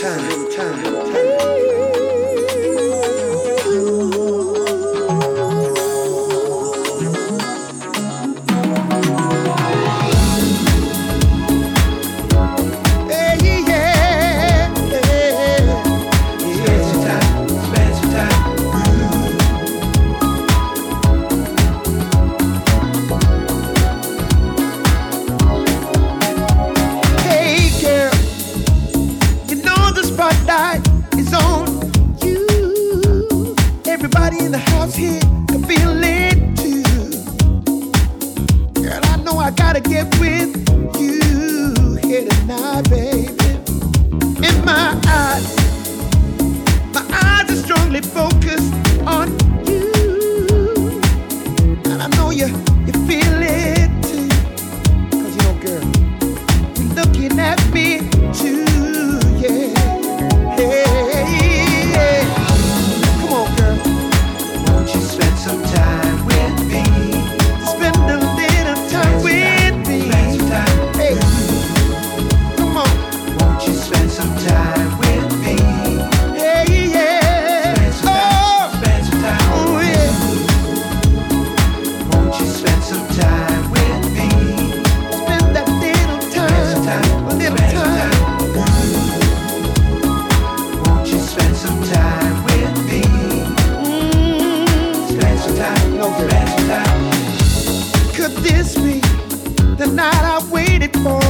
No matter how bad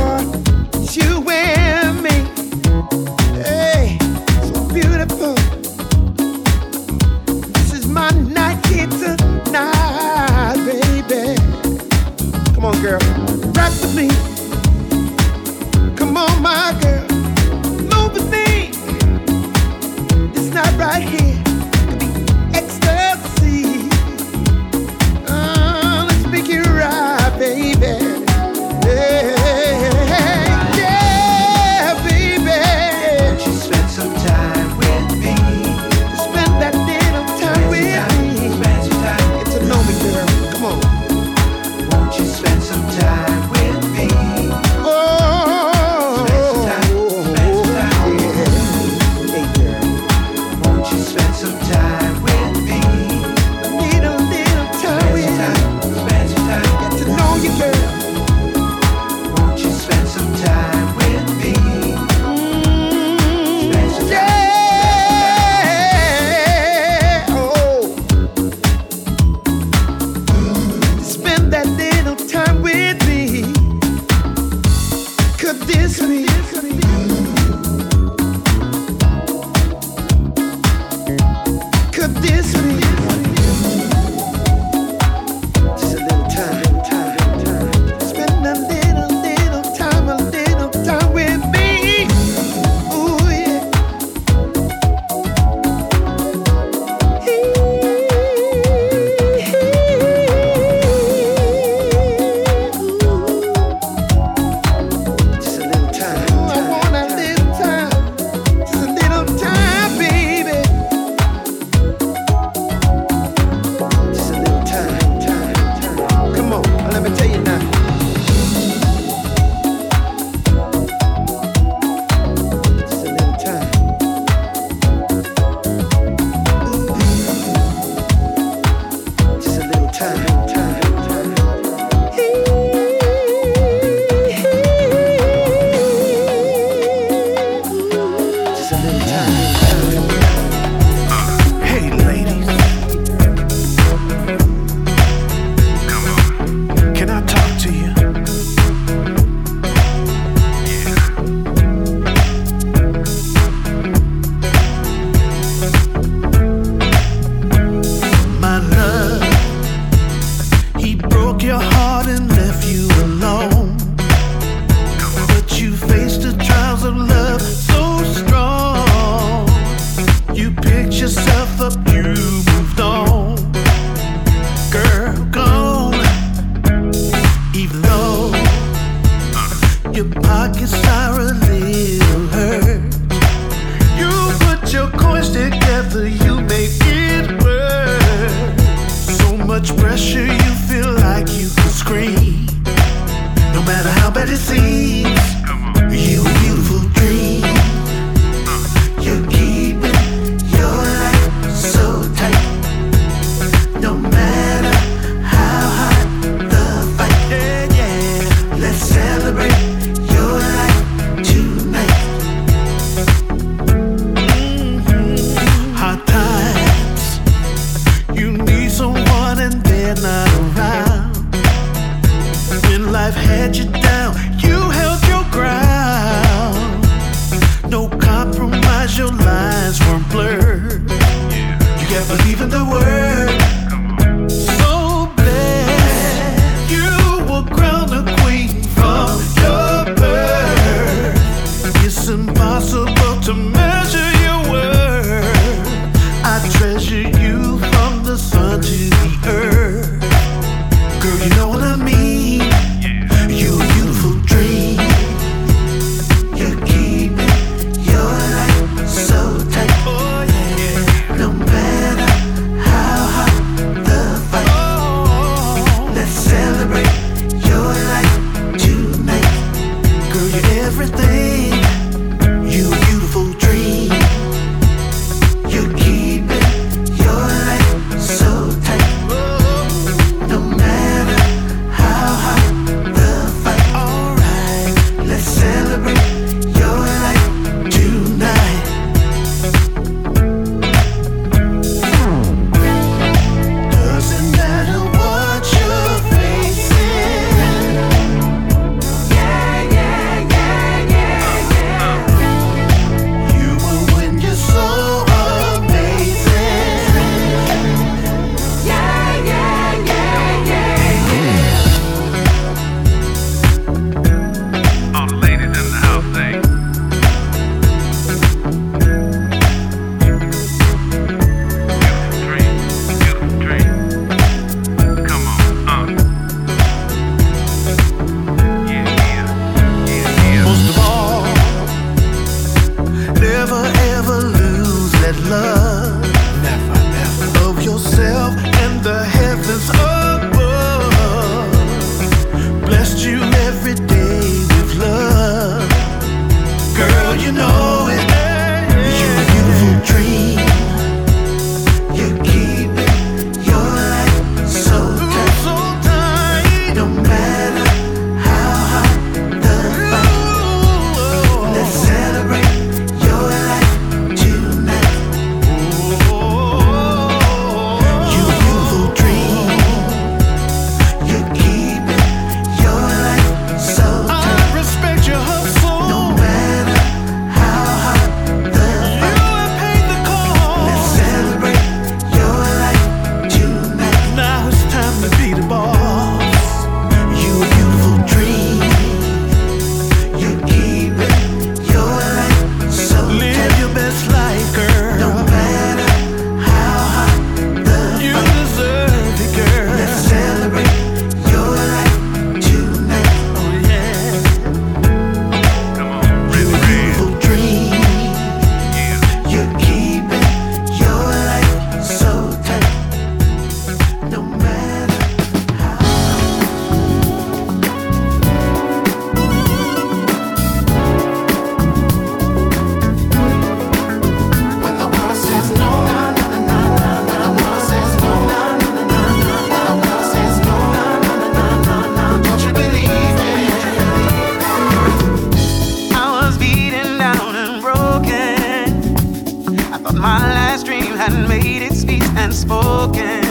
spoken.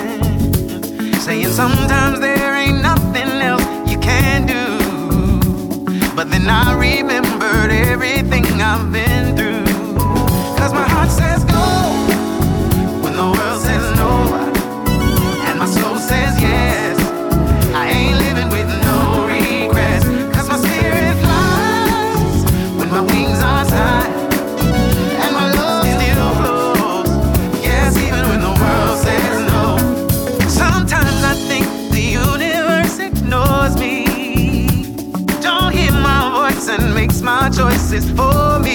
Saying sometimes there ain't nothing else you can do. But then I remembered everything I've been through. Cause my heart says, this is for me.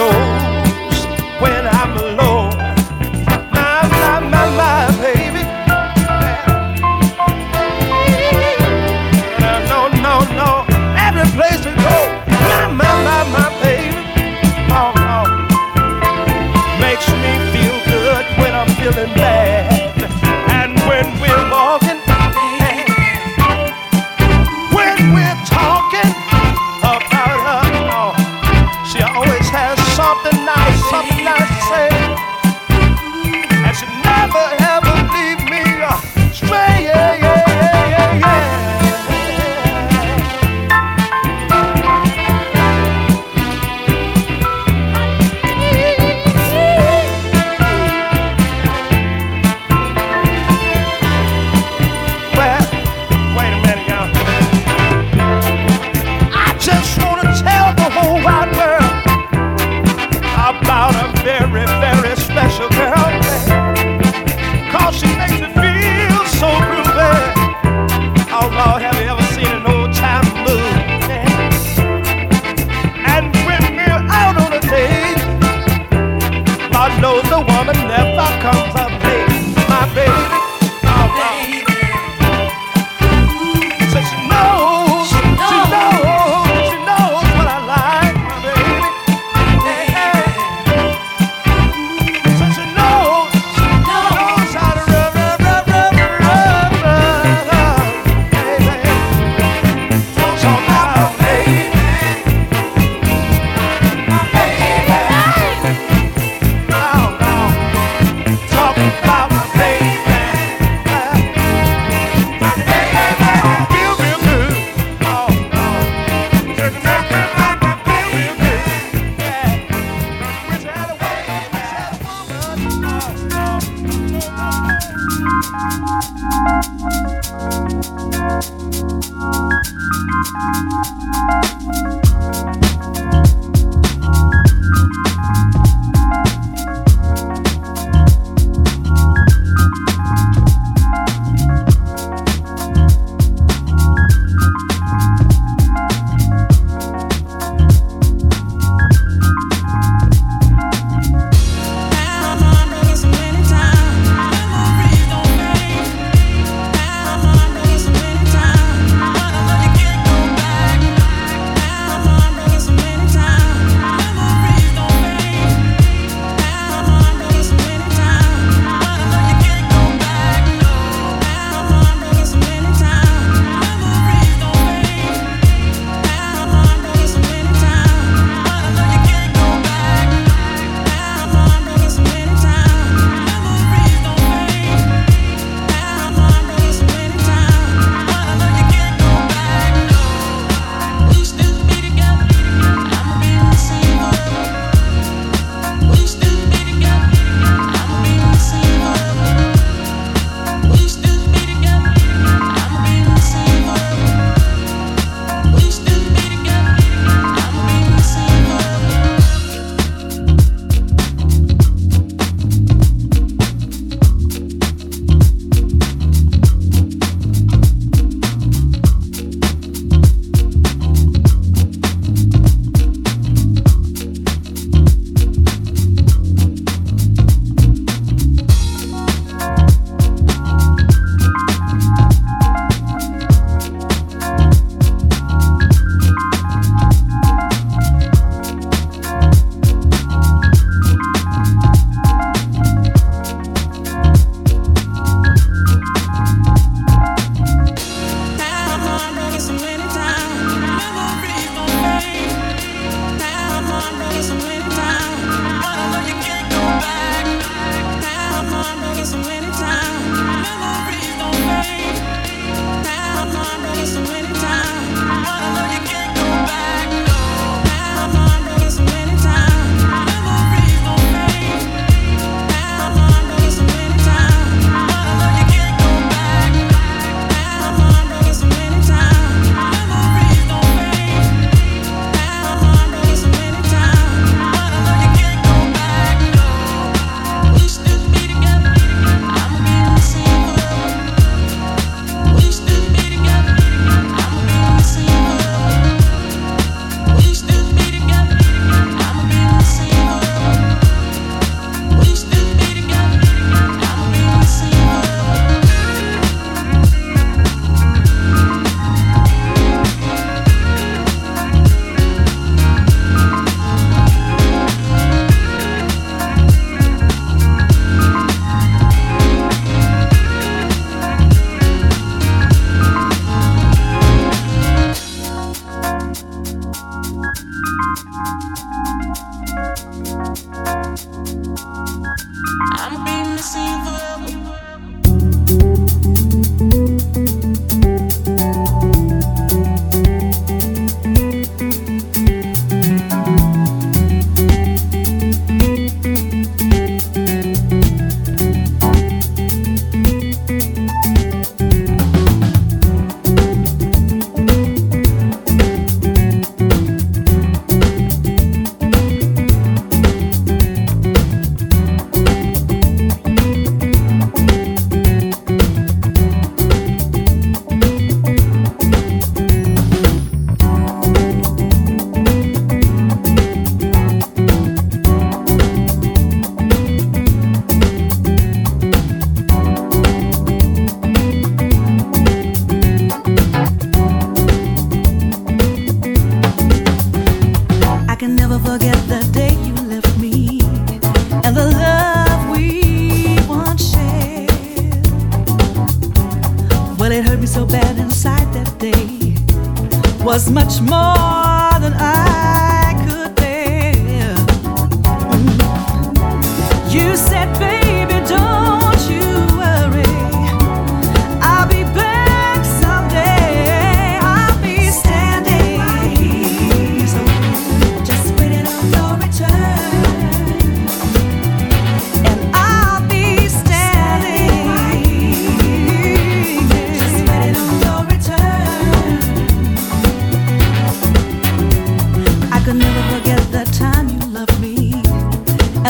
Feeling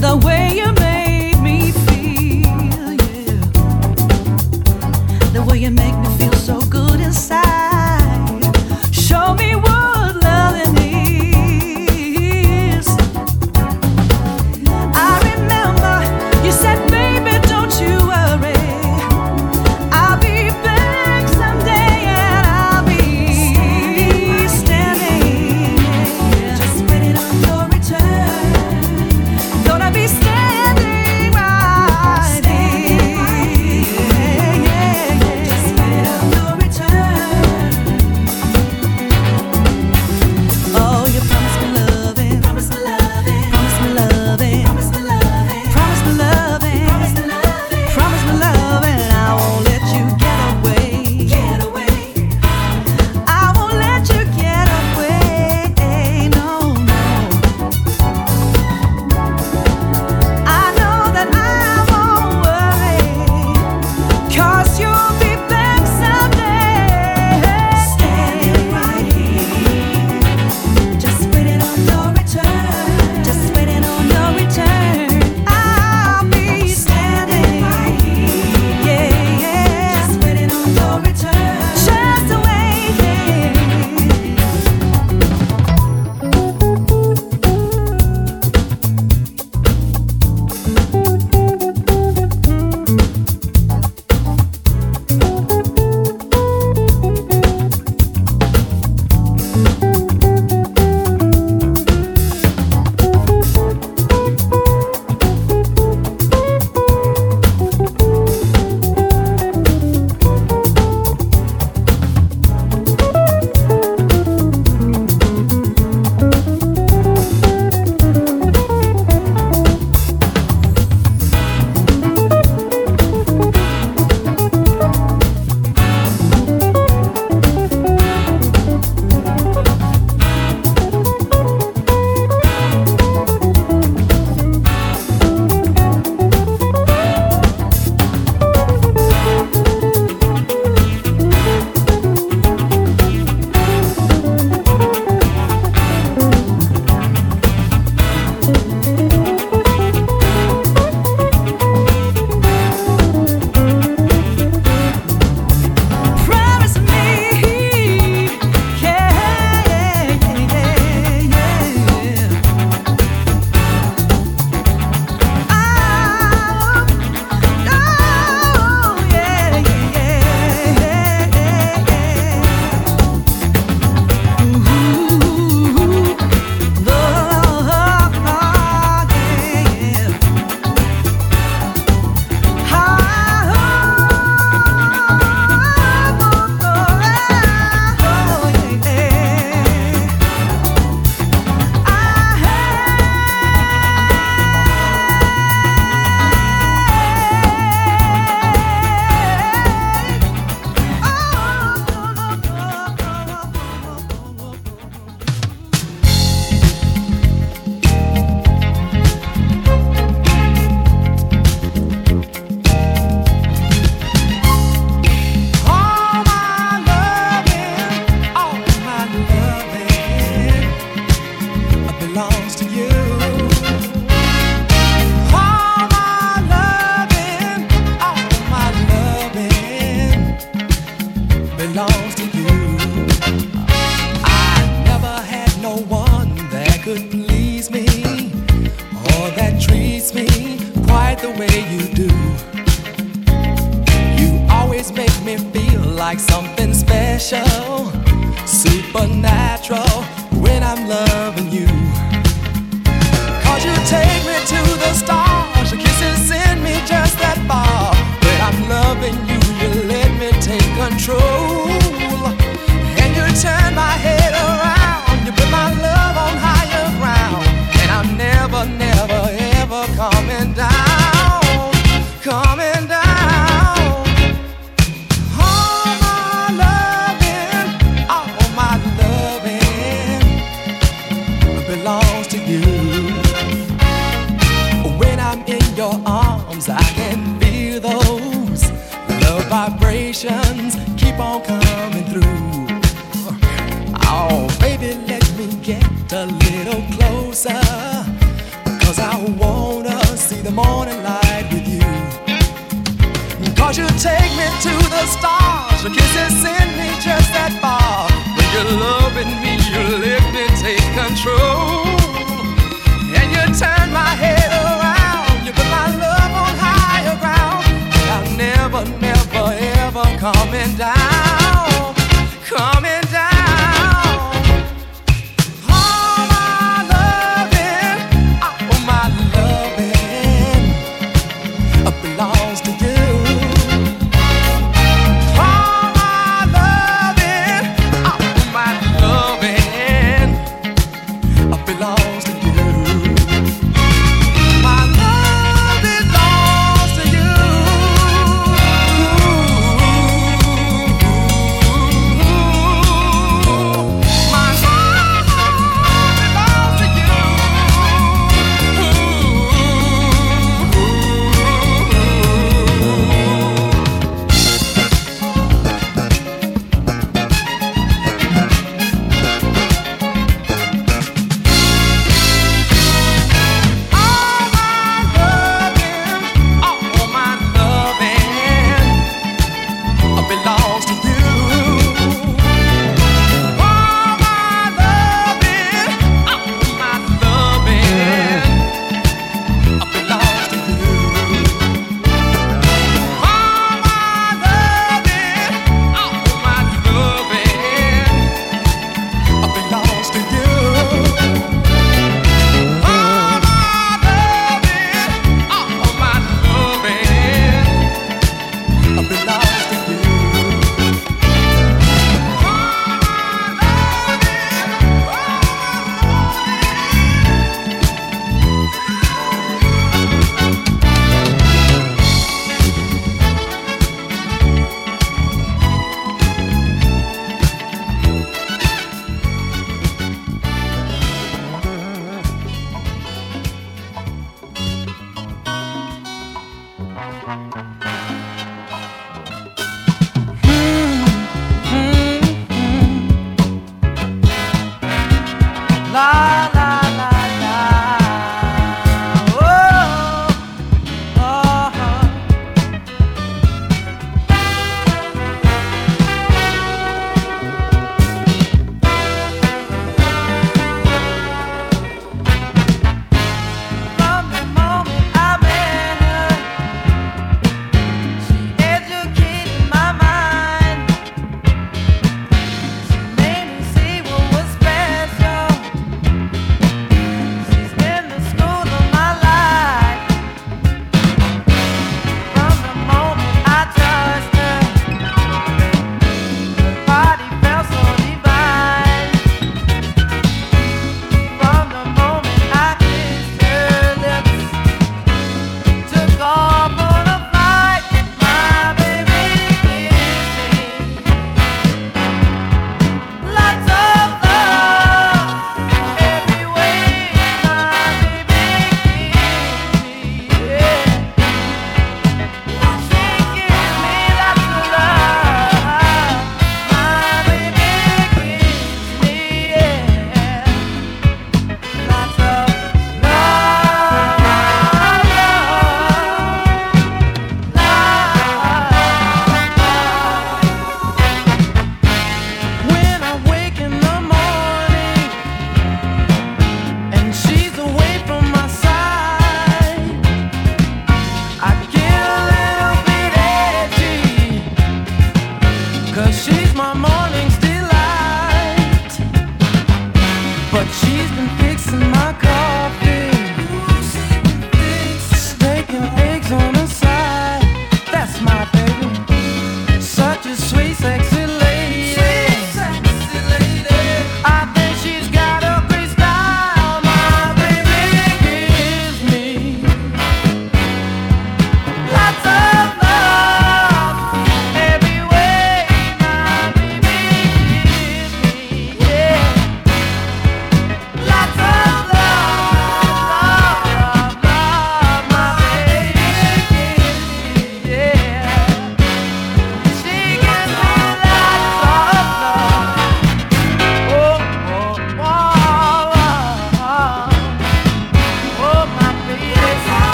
the